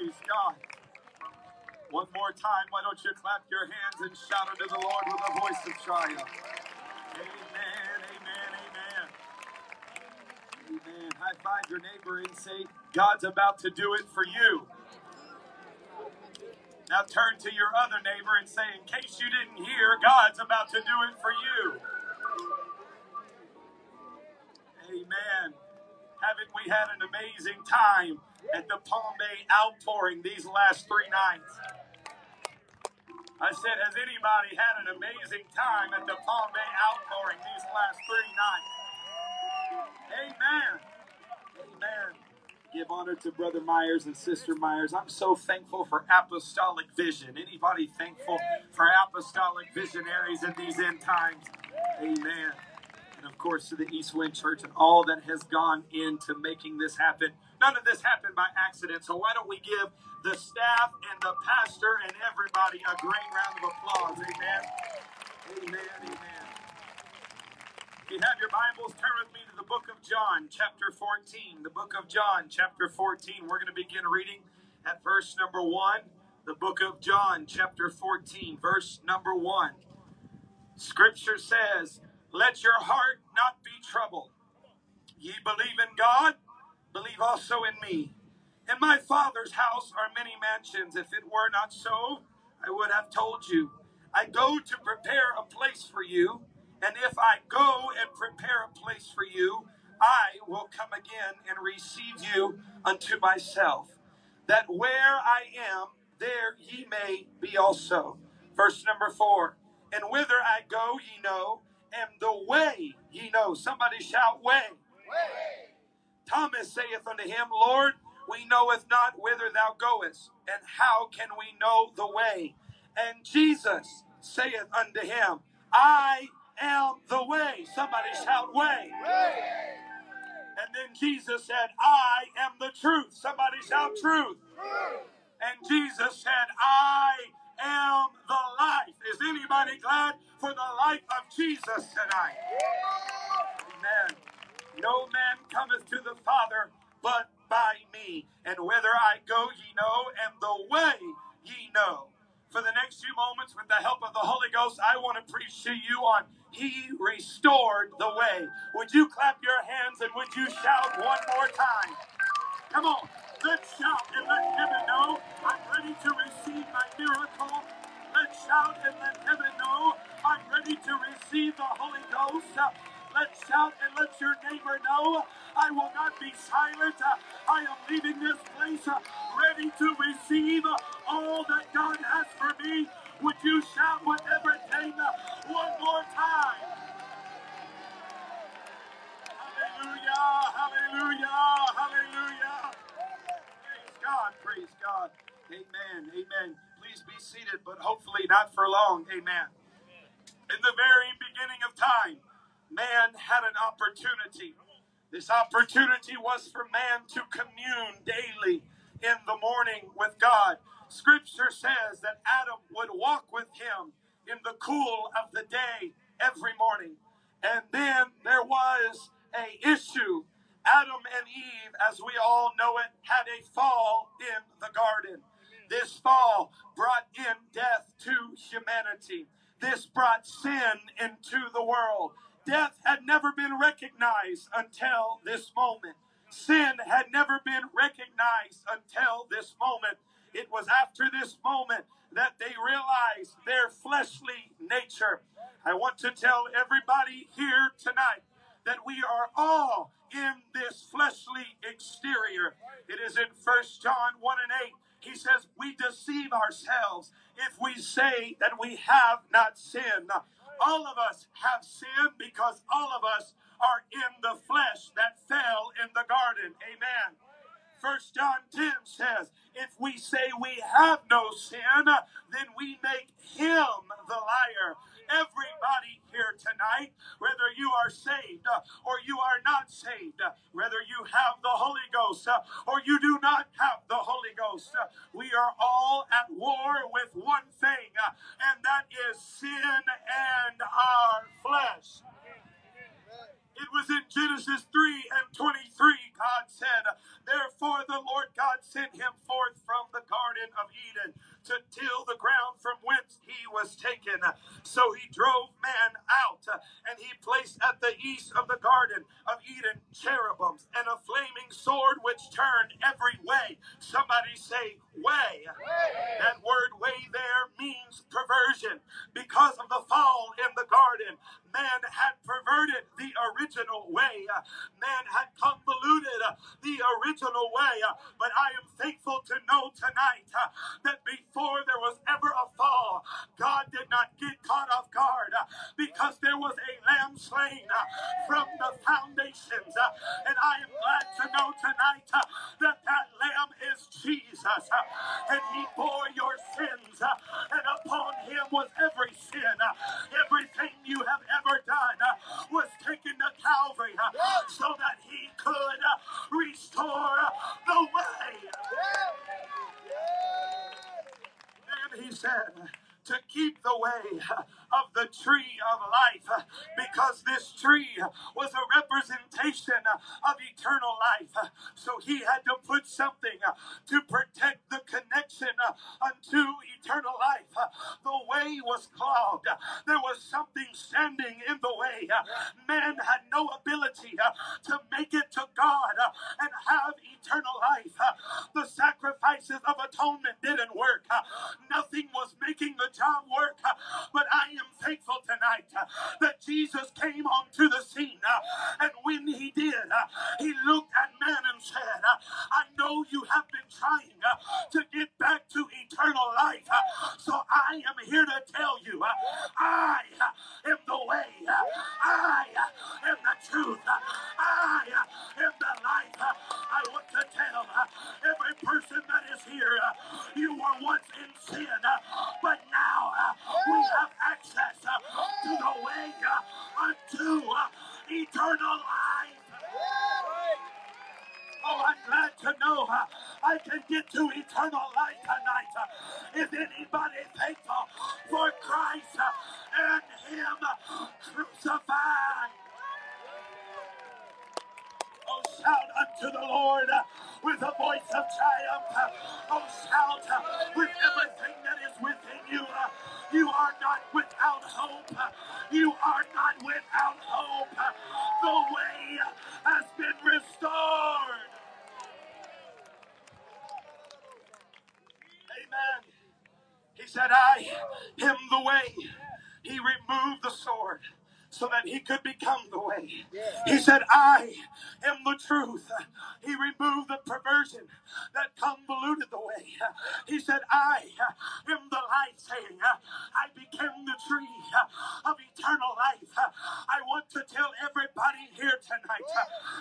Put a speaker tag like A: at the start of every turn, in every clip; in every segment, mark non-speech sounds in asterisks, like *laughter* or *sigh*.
A: Praise God. One more time, why don't you clap your hands and shout unto the Lord with a voice of triumph? Amen, amen, amen. Amen. High five your neighbor and say, God's about to do it for you. Now turn to your other neighbor and say, in case you didn't hear, God's about to do it for you. Amen. Haven't we had an amazing time at the Palm Bay outpouring these last three nights? I said, has anybody had an amazing time at the Palm Bay outpouring these last three nights? Amen. Amen. Give honor to Brother Myers and Sister Myers. I'm so thankful for apostolic vision. Anybody thankful for apostolic visionaries in these end times? Amen. Course, to the East Wind Church and all that has gone into making this happen. None of this happened by accident. So why don't we give the staff and the pastor and everybody a great round of applause? Amen. Amen. Amen. If you have your Bibles, turn with me to the book of John, chapter 14. The book of John, chapter 14. We're going to begin reading at verse number 1. The book of John, chapter 14, verse number 1. Scripture says, Let your heart not be troubled. Ye believe in God, believe also in me. In my Father's house are many mansions. If it were not so, I would have told you. I go to prepare a place for you. And if I go and prepare a place for you, I will come again and receive you unto myself, that where I am, there ye may be also. Verse number four. And whither I go, ye know, and the way ye know. Somebody shout, way. way. Thomas saith unto him, Lord, we knoweth not whither thou goest, and how can we know the way? And Jesus saith unto him, I am the way. Somebody shout, way. way. And then Jesus said, I am the truth. Somebody shout, truth. And Jesus said, I am the life. Is anybody glad for the life of Jesus tonight? Amen. No man cometh to the Father but by me. And whither I go, ye know, and the way ye know. For the next few moments, with the help of the Holy Ghost, I want to preach to you on He restored the way. Would you clap your hands and would you shout one more time? Come on, let's shout and let heaven know I'm ready to receive my miracle. Let's shout and let heaven know I'm ready to receive the Holy Ghost. Let's shout and let your neighbor know I will not be silent. I am leaving this place ready to receive all that God has for me. Would you shout whatever takes one more time? Hallelujah, hallelujah. God, praise God. Amen, amen. Please be seated, but hopefully not for long. Amen. In the very beginning of time, man had an opportunity. This opportunity was for man to commune daily in the morning with God. Scripture says that Adam would walk with him in the cool of the day every morning. And then there was a issue. Adam and Eve, as we all know it, had a fall in the garden. This fall brought in death to humanity. This brought sin into the world. Death had never been recognized until this moment. Sin had never been recognized until this moment. It was after this moment that they realized their fleshly nature. I want to tell everybody here tonight that we are all in this fleshly exterior. It is in First John 1 and 8. He says, We deceive ourselves if we say that we have not sinned. All of us have sinned because all of us are in the flesh that fell in the garden. Amen. First John 10 says, if we say we have no sin, then we make him the liar. Everybody here tonight, whether you are saved uh, or you are not saved, uh, whether you have the Holy Ghost uh, or you do not have the Holy Ghost, we are all at war with one thing, and that is sin and our flesh. It was in Genesis 3 and 23, God said, Therefore the Lord God sent him forth from the Garden of Eden to till the ground from whence he was taken. So he drove man out, and he placed at the east of the garden of Eden cherubims and a flaming sword which turned every way. Somebody say, way. That word way there means perversion. Because of the fall in the garden, man had perverted the original way. Man had convoluted the original way. But I am thankful to know tonight that before there was ever a fall, God did not get caught off guard because there was a lamb slain uh, from the foundations. Uh, and I am glad to know tonight uh, that that lamb is Jesus. And he bore your sins. And upon him was every sin. Everything you have ever done was taken to Calvary so that he could restore the way. And he said, to keep the way of the tree of life because this tree was a representation of eternal life. So he had to put something to protect the connection unto eternal life. The way was clogged, there was something standing in the way. Man had no ability to make it to God and have eternal life. The sacrifices of atonement didn't work, nothing was making the job work. But I am thankful tonight uh, that Jesus came onto the scene. uh, And when he did, uh, he looked at man and said, uh, I know you have been trying uh, to get back to eternal life. Uh, so I am here to tell you, I am the way. I am the truth. I am the life. I want to tell every person that is here, you were once in sin, but now uh, we have access uh, to the way uh, unto uh, eternal life. Oh, I'm glad to know I can get to eternal life tonight. Is anybody thankful for Christ and Him crucified? Oh, shout unto the Lord with a voice of triumph. Oh, shout with everything that is within you. You are not without hope. You are not without hope. The way has been restored. Amen. He said, I am the way. He removed the sword so that he could become the way. He said, I am the truth. He removed the perversion that convoluted the way. He said, I am the light, saying, I became the tree of eternal life. I want to tell everybody here tonight,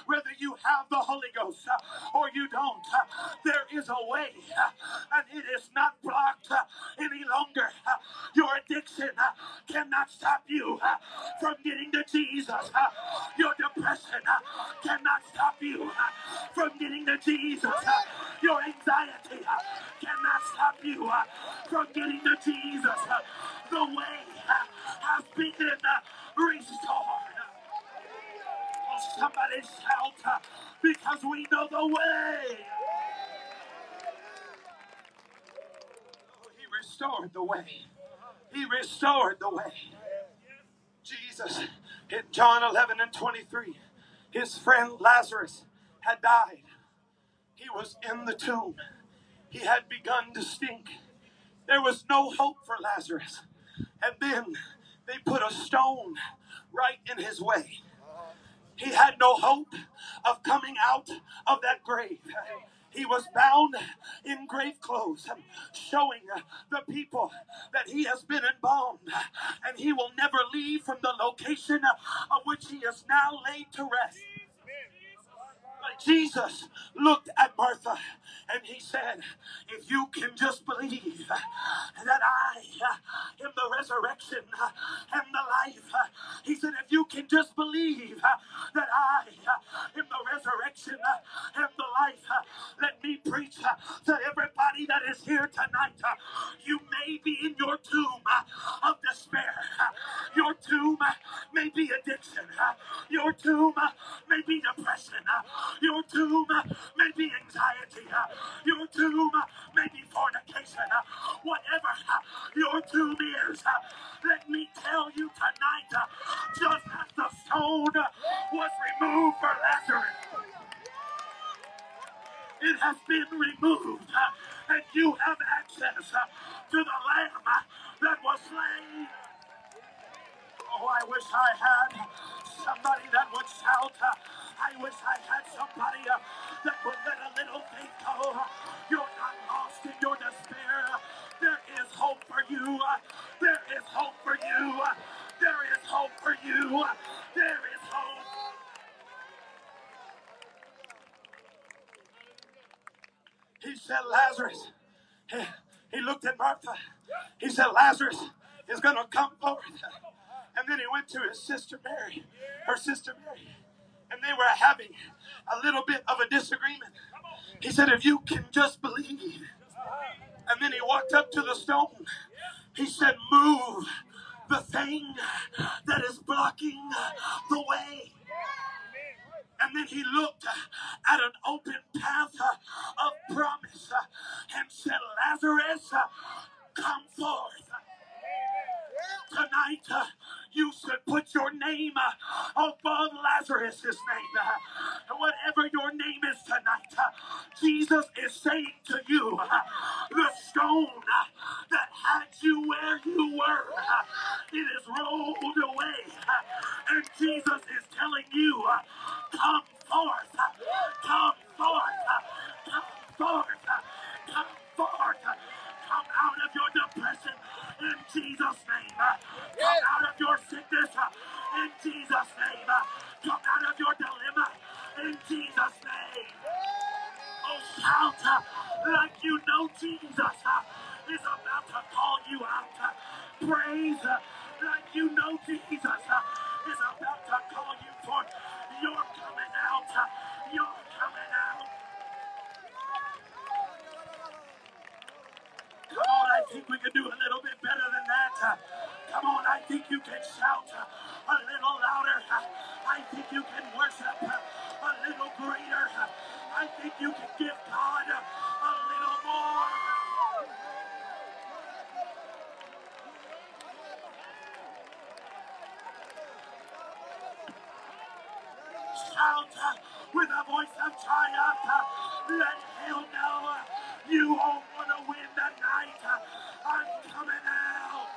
A: whether you have the Holy Ghost or you don't, there is a way, and it is not blocked cannot stop you uh, from getting to Jesus. Uh. Your depression uh, cannot stop you from getting to Jesus. Your anxiety cannot stop you from getting to Jesus. The way has been restored. Oh, somebody shout because we know the way. Oh, he restored the way. He restored the way. Jesus, in John 11 and 23, his friend Lazarus had died. He was in the tomb. He had begun to stink. There was no hope for Lazarus. And then they put a stone right in his way. He had no hope of coming out of that grave. He was bound in grave clothes, showing the people that he has been embalmed and he will never leave from the location of which he is now laid to rest. Jesus looked at Martha and he said, If you can just believe that I am the resurrection and the life, he said, If you can just believe that I am the resurrection and the life, let me preach to everybody that is here tonight. You may be in your tomb of despair, your tomb may be addiction, your tomb may be depression. Your tomb may be anxiety. Your tomb may be fornication. Whatever your your tomb is. Uh, Let me tell you tonight, uh, just as the stone uh, was removed for Lazarus, it has been removed, uh, and you have access uh, to the Lamb uh, that was slain. Oh, I wish I had somebody that would shout. I wish I had somebody uh, that would let a little faith go. You're not lost in your despair. There is hope for you. There is hope for you. There is hope for you. There is hope. He said, Lazarus. He, he looked at Martha. He said, Lazarus is going to come forth. And then he went to his sister Mary, her sister Mary, and they were having a little bit of a disagreement. He said, If you can just believe. And then he walked up to the stone. He said, Move the thing that is blocking the way. And then he looked at an open path of promise and said, Lazarus, come forth. Tonight, you should put your name uh, above Lazarus' name. Uh, whatever your name is tonight, uh, Jesus is saying to you, uh, think we can do a little bit better than that. Come on, I think you can shout a little louder. I think you can worship a little greater. I think you can give God uh, a little more. Shout uh, with a voice of triumph. Uh, Let hell know uh, you won't want to win the night. Uh, I'm coming out.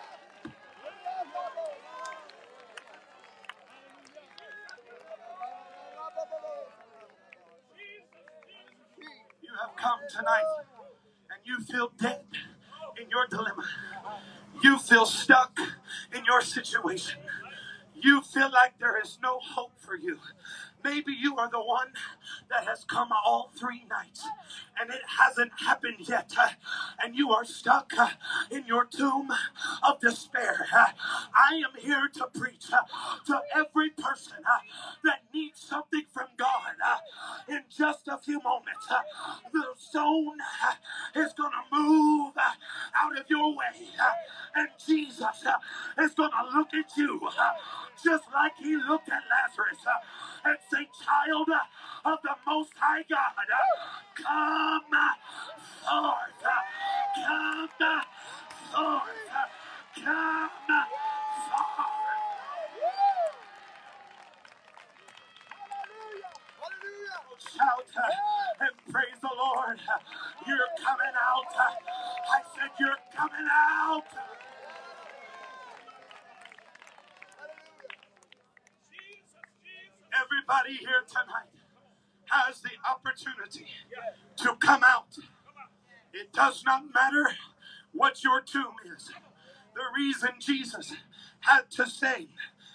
A: You have come tonight and you feel dead in your dilemma. You feel stuck in your situation. You feel like there is no hope for you. Maybe you are the one that has come all three nights and it hasn't happened yet. uh, And you are stuck uh, in your tomb of despair. Uh, I am here to preach uh, to every person uh, that needs something from God uh, in just a few moments. The stone is going to move out of your way, and Jesus is going to look at you just like he looked at Lazarus and say, Child of the Most High God, come forth, come forth, come forth. Shout and praise the Lord. You're coming out. I said, You're coming out. Everybody here tonight has the opportunity to come out. It does not matter what your tomb is. The reason Jesus had to say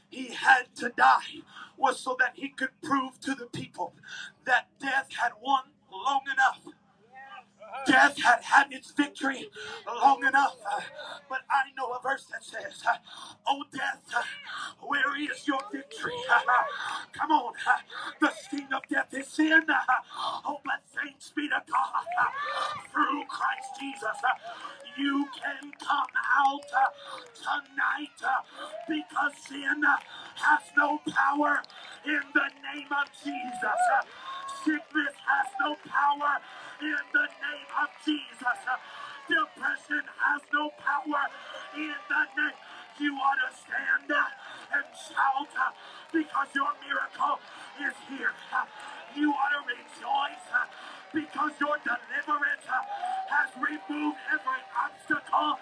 A: he had to die was so that he could prove to the people that death had won long enough. Death had had its victory long enough. Uh, but I know a verse that says, uh, Oh, death, uh, where is your victory? *laughs* Come on. Uh, the sting of death is sin. Uh, oh, but thanks be to God. Uh, through Christ Jesus, you can come out tonight because sin has no power in the name of Jesus. Sickness has no power in the name of Jesus. Depression has no power in the name. You ought to stand and shout because your miracle is here. You ought to rejoice because your deliverance has removed every obstacle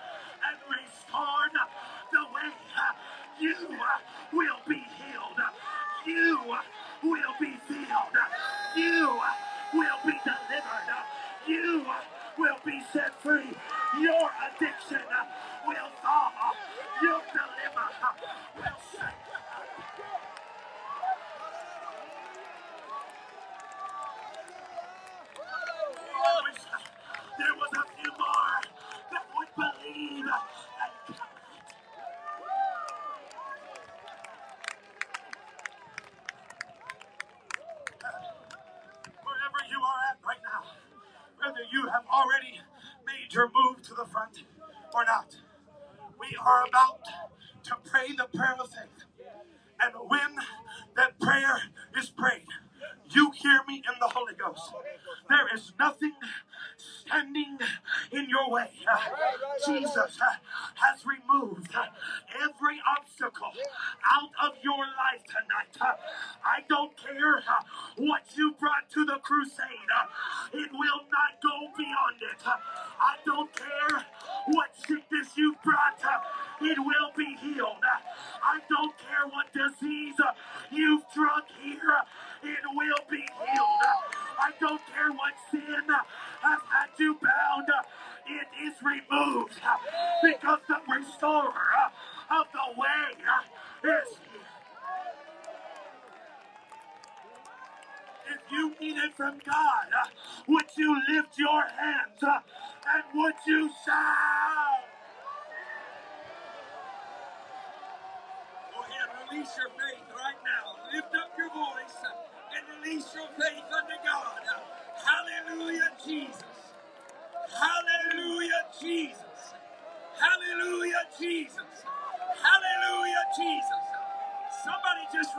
A: of your life tonight. I don't care uh, what you brought to the crusade,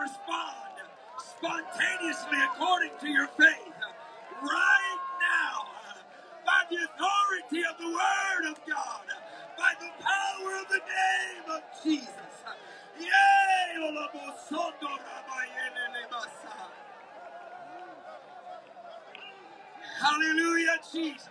A: respond spontaneously according to your faith right now by the authority of the Word of God, by the power of the name of Jesus. Hallelujah, Jesus.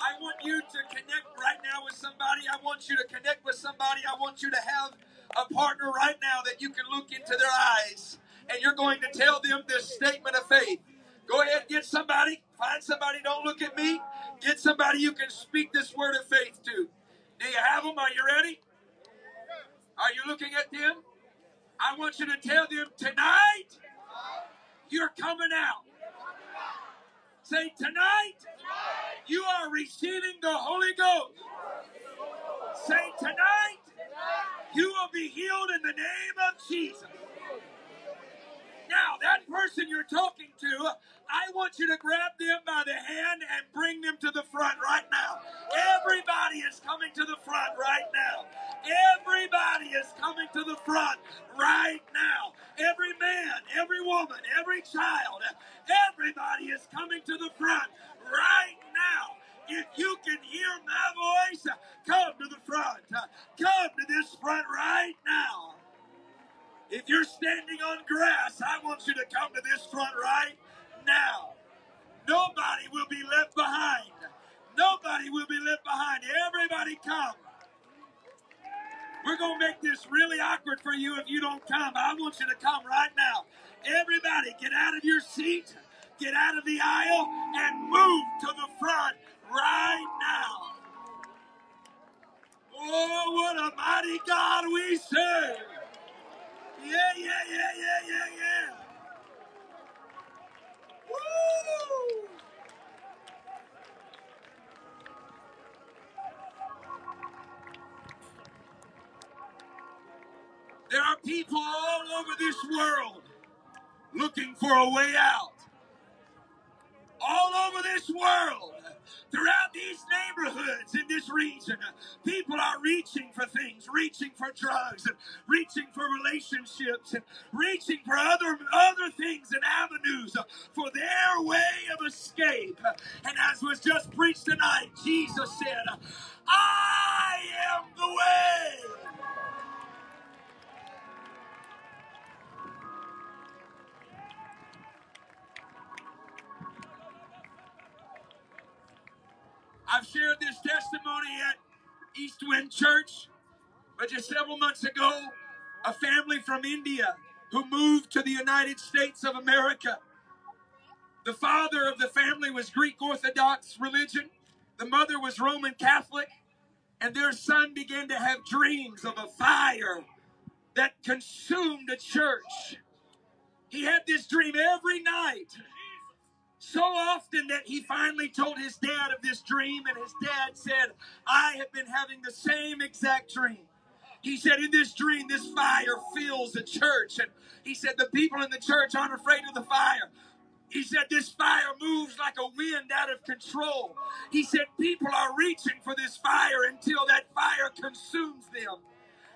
A: I want you to connect right now with somebody. I want you to connect with somebody. I want you to have a partner right now that you can look into their eyes and you're going to tell them this statement of faith. Go ahead, get somebody. Find somebody. Don't look at me. Get somebody you can speak this word of faith to. Do you have them? Are you ready? Are you looking at them? I want you to tell them tonight you're coming out. Say tonight you are receiving the Holy Ghost. Say tonight you will be healed in the name of Jesus. Now, that person you're talking to, I want you to grab them by the hand and bring them to the front right now. Everybody is coming to the front right now. Everybody is coming to the front right now. Every man, every woman, every child, everybody is coming to the front right now. If you can hear my voice, come to the front. Come to this front right now. If you're standing on grass, I want you to come to this front right now. Nobody will be left behind. Nobody will be left behind. Everybody come. We're going to make this really awkward for you if you don't come. I want you to come right now. Everybody, get out of your seat, get out of the aisle, and move to the front right now. Oh, what a mighty God we serve! Yeah, yeah, yeah, yeah, yeah, yeah. Woo! There are people all over this world looking for a way out. All over this world, throughout these neighborhoods in this region, people are reaching for things, reaching for drugs, and reaching for relationships, and reaching for other other things and avenues for their way of escape. And as was just preached tonight, Jesus said, "I am the way." I've shared this testimony at East Wind Church, but just several months ago, a family from India who moved to the United States of America. The father of the family was Greek Orthodox religion, the mother was Roman Catholic, and their son began to have dreams of a fire that consumed a church. He had this dream every night so often that he finally told his dad of this dream, and his dad said, I have been having the same exact dream. He said, In this dream, this fire fills the church. And he said, The people in the church aren't afraid of the fire. He said, This fire moves like a wind out of control. He said, People are reaching for this fire until that fire consumes them.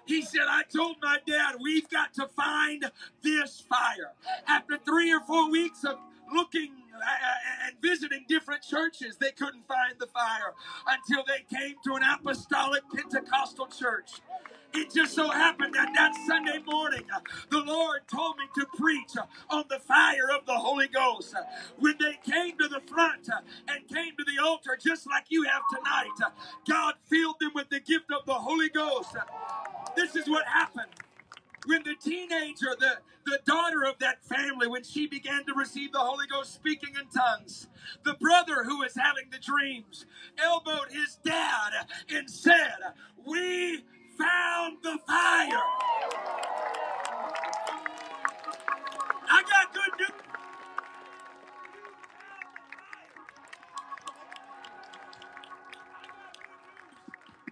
A: He said, I told my dad, we've got to find this fire. After three or four weeks of looking Uh, and visiting different churches, they couldn't find the fire until they came to an apostolic Pentecostal church. It just so happened that that Sunday morning, uh, the Lord told me to preach uh, on the fire of the Holy Ghost. When they came to the front and came to the altar, just like you have tonight, God filled them with the gift of the Holy Ghost. This is what happened when the teenager, the, the daughter of that family, when she began to receive the Holy Ghost speaking in tongues, the brother who was having the dreams elbowed his dad and said, We found the fire. I got good news.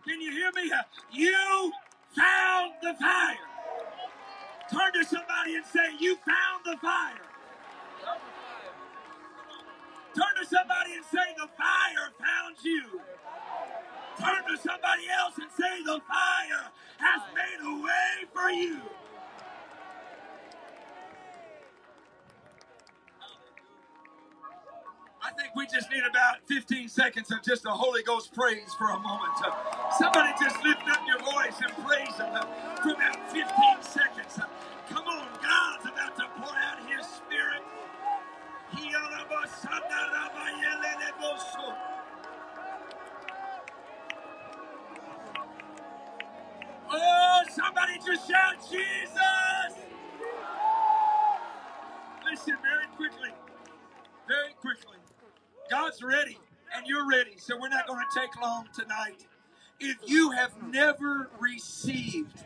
A: Can you hear me? You found the fire. Turn to somebody and say, You found the fire. Turn to somebody and say, The fire found you. Turn to somebody else and say, The fire has made a way for you. I think we just need about 15 seconds of just a Holy Ghost praise for a moment. somebody just lift up your voice and praise Him for about 15 seconds. Just shout Jesus! Listen very quickly, very quickly. God's ready and you're ready, so we're not going to take long tonight. If you have never received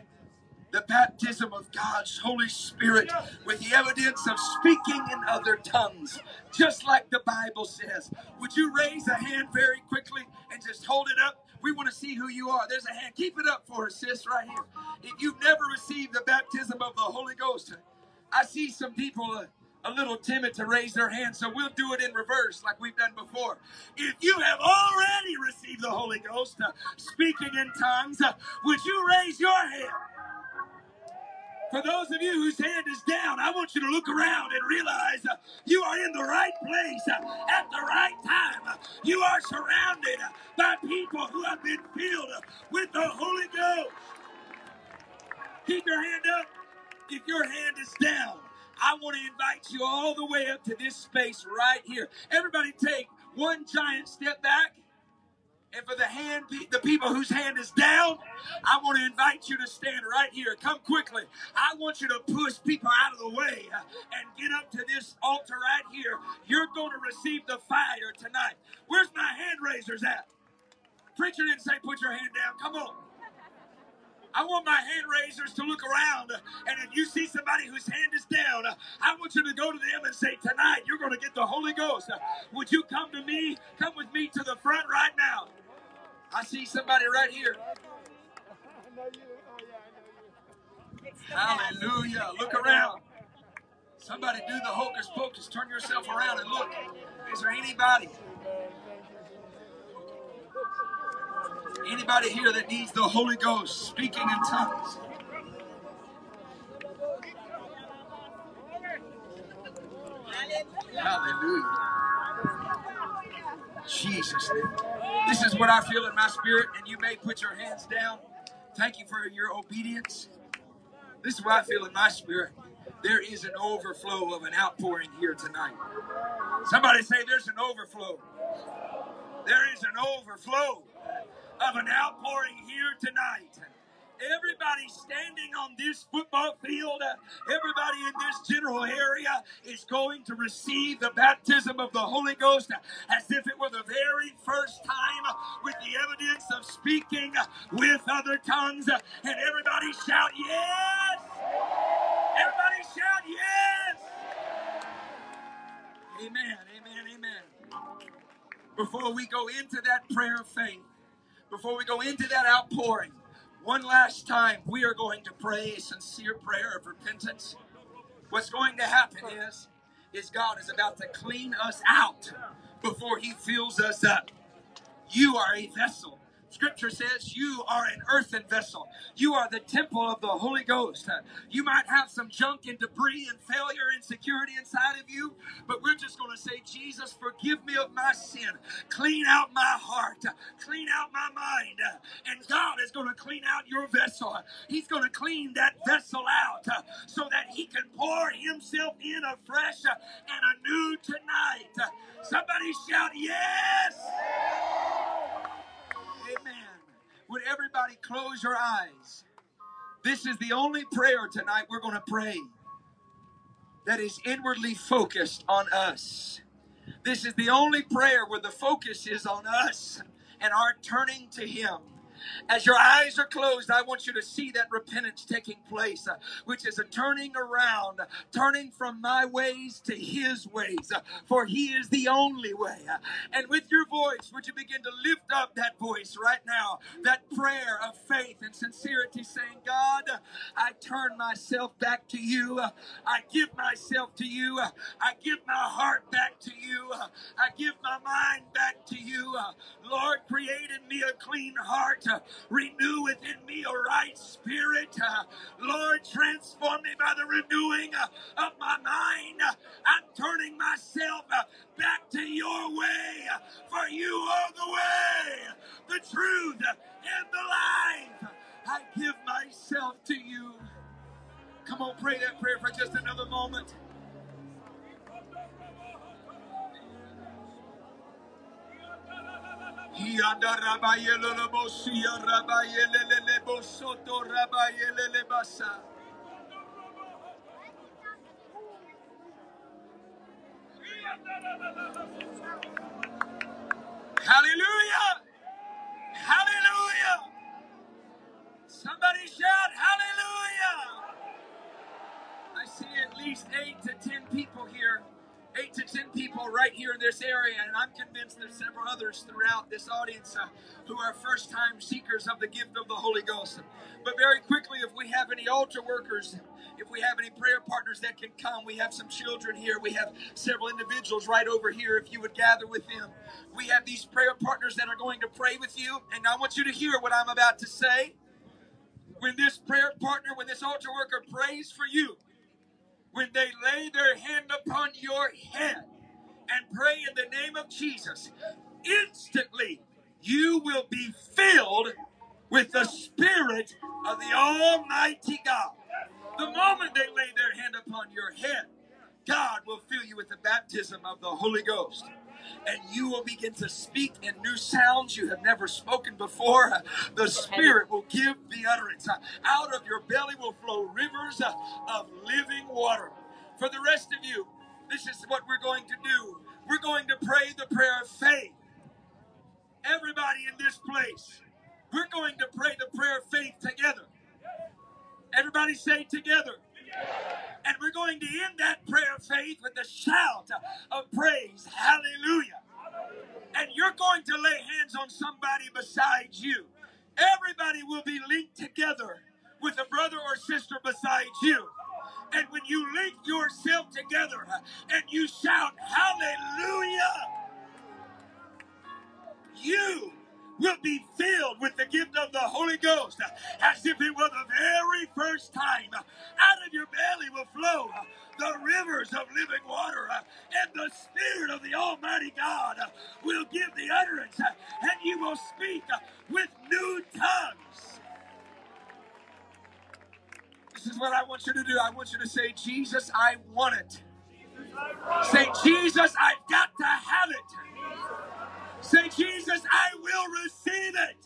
A: the baptism of God's Holy Spirit with the evidence of speaking in other tongues, just like the Bible says. Would you raise a hand very quickly and just hold it up? We want to see who you are. There's a hand. Keep it up for us, sis, right here. If you've never received the baptism of the Holy Ghost, I see some people. A little timid to raise their hand, so we'll do it in reverse like we've done before. If you have already received the Holy Ghost, uh, speaking in tongues, uh, would you raise your hand? For those of you whose hand is down, I want you to look around and realize uh, you are in the right place uh, at the right time. Uh, you are surrounded by people who have been filled with the Holy Ghost. Keep your hand up if your hand is down. I want to invite you all the way up to this space right here. Everybody take one giant step back. And for the hand, the people whose hand is down, I want to invite you to stand right here. Come quickly. I want you to push people out of the way uh, and get up to this altar right here. You're going to receive the fire tonight. Where's my hand raisers at? Preacher didn't say put your hand down. Come on. I want my hand raisers to look around. And if you see somebody whose hand is down, uh, I want you to go to them and say, Tonight, you're going to get the Holy Ghost. Would you come to me? Come with me to the front right now. I see somebody right here. Hallelujah. Look around. Somebody do the hocus pocus. Turn yourself around and look. Is there anybody? Anybody here that needs the Holy Ghost speaking in tongues? Hallelujah. Jesus' name. This is what I feel in my spirit, and you may put your hands down. Thank you for your obedience. This is what I feel in my spirit. There is an overflow of an outpouring here tonight. Somebody say there's an overflow There is an overflow of an outpouring here tonight. Everybody standing on this football field, everybody in this general area is going to receive the baptism of the Holy Ghost as if it were the very first time of speaking with other tongues. And everybody shout, Yes! Everybody shout, Yes! Amen, amen, amen. Before we go into that prayer of faith, before we go into that outpouring, one last time, we are going to pray a sincere prayer of repentance. What's going to happen is, is God is about to clean us out before He fills us up. You are a vessel Scripture says you are an earthen vessel. You are the temple of the Holy Ghost. You might have some junk and debris and failure and insecurity inside of you, but we're just going to say, Jesus, forgive me of my sin. Clean out my heart. Clean out my mind. And God is going to clean out your vessel. He's going to clean that vessel out so that He can pour Himself in afresh and anew tonight. Somebody shout, Yes! Close your eyes? This is the only prayer tonight we're going to pray that is inwardly focused on us. This is the only prayer where the focus is on us and our turning to Him. As your eyes are closed, I want you to see that repentance taking place, uh, which is a turning around, turning from my ways to his ways, uh, for he is the only way. Uh, and with your voice, would you begin to lift up that voice right now, that prayer of faith and sincerity, saying, God, I turn myself back to you. I give myself to you. I give my heart back to you. I give my mind back to you. Lord, create in me a clean heart Renew within me a right spirit. Uh, Lord, transform me by the renewing uh, of my mind. I'm turning myself uh, back to your way, for you are the way, the truth, and the life. I give myself to you. Come on, pray that prayer Yanda rabayele le bosia rabayele le le bosoto rabayele le basa. Others throughout this audience uh, who are first time seekers of the gift of the Holy Ghost. But very quickly, if we have any altar workers, if we have any prayer partners that can come, we have some children here, we have several individuals right over here. If you would gather with them, we have these prayer partners that are going to pray with you, and I want you to hear what I'm about to say. When this prayer partner, when this altar worker prays for you, when they lay their hand upon your head and pray in the name of Jesus, instantly you will be filled with the Spirit of the Almighty God. The moment they lay their hand upon your head, God will fill you with the baptism of the Holy Ghost and you will begin to speak in new sounds you have never spoken before. The Spirit will give the utterance. Out of your belly will flow rivers of living water. For the rest of you, this is what we're going to do. We're going to pray the prayer of faith. Everybody in this place, we're going to pray the prayer of faith together. Everybody say together. And we're going to end that prayer of faith with a shout of praise. Hallelujah. And you're going to lay hands on somebody beside you. Everybody will be linked together with a brother or sister beside you. And when you link yourself together and you shout, Hallelujah, you will be filled with the gift of the Holy Ghost as if it were the very first time. Out of your belly will flow the rivers of living water, and the Spirit of the Almighty God will give the utterance, and you will speak with new tongues. This is what I want you to do. I want you to say, Jesus, I want it. Say, Jesus, I've got to have it. Say, Jesus, I will receive it.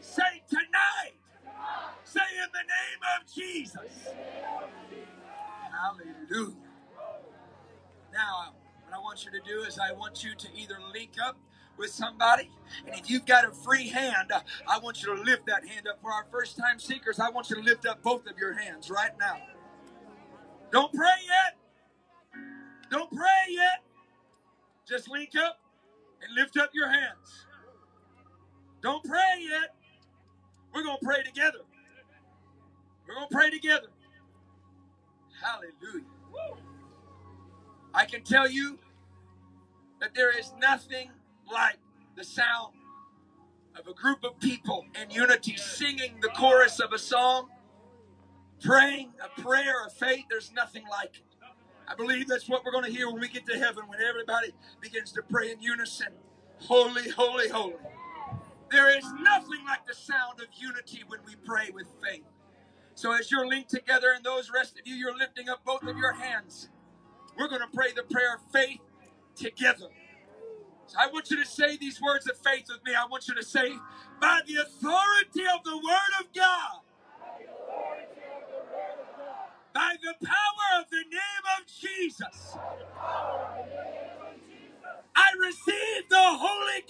A: Say, tonight. Say, in the name of Jesus. Hallelujah. Now, what I want you to do is I want you to either link up with somebody, and if you've got a free hand, I want you to lift that hand up. For our first time seekers, I want you to lift up both of your hands right now. Don't pray yet. Don't pray yet. Just link up and lift up your hands. Don't pray yet. We're going to pray together. We're going to pray together. Hallelujah. I can tell you that there is nothing like the sound of a group of people in unity singing the chorus of a song, praying a prayer of faith. There's nothing like it. I believe that's what we're going to hear when we get to heaven, when everybody begins to pray in unison. Holy, holy, holy. There is nothing like the sound of unity when we pray with faith. So as you're linked together and those rest of you, you're lifting up both of your hands. We're going to pray the prayer of faith together. So I want you to say these words of faith with me. I want you to say, by the authority of the Word of God, by the power of the name of Jesus, I receive the Holy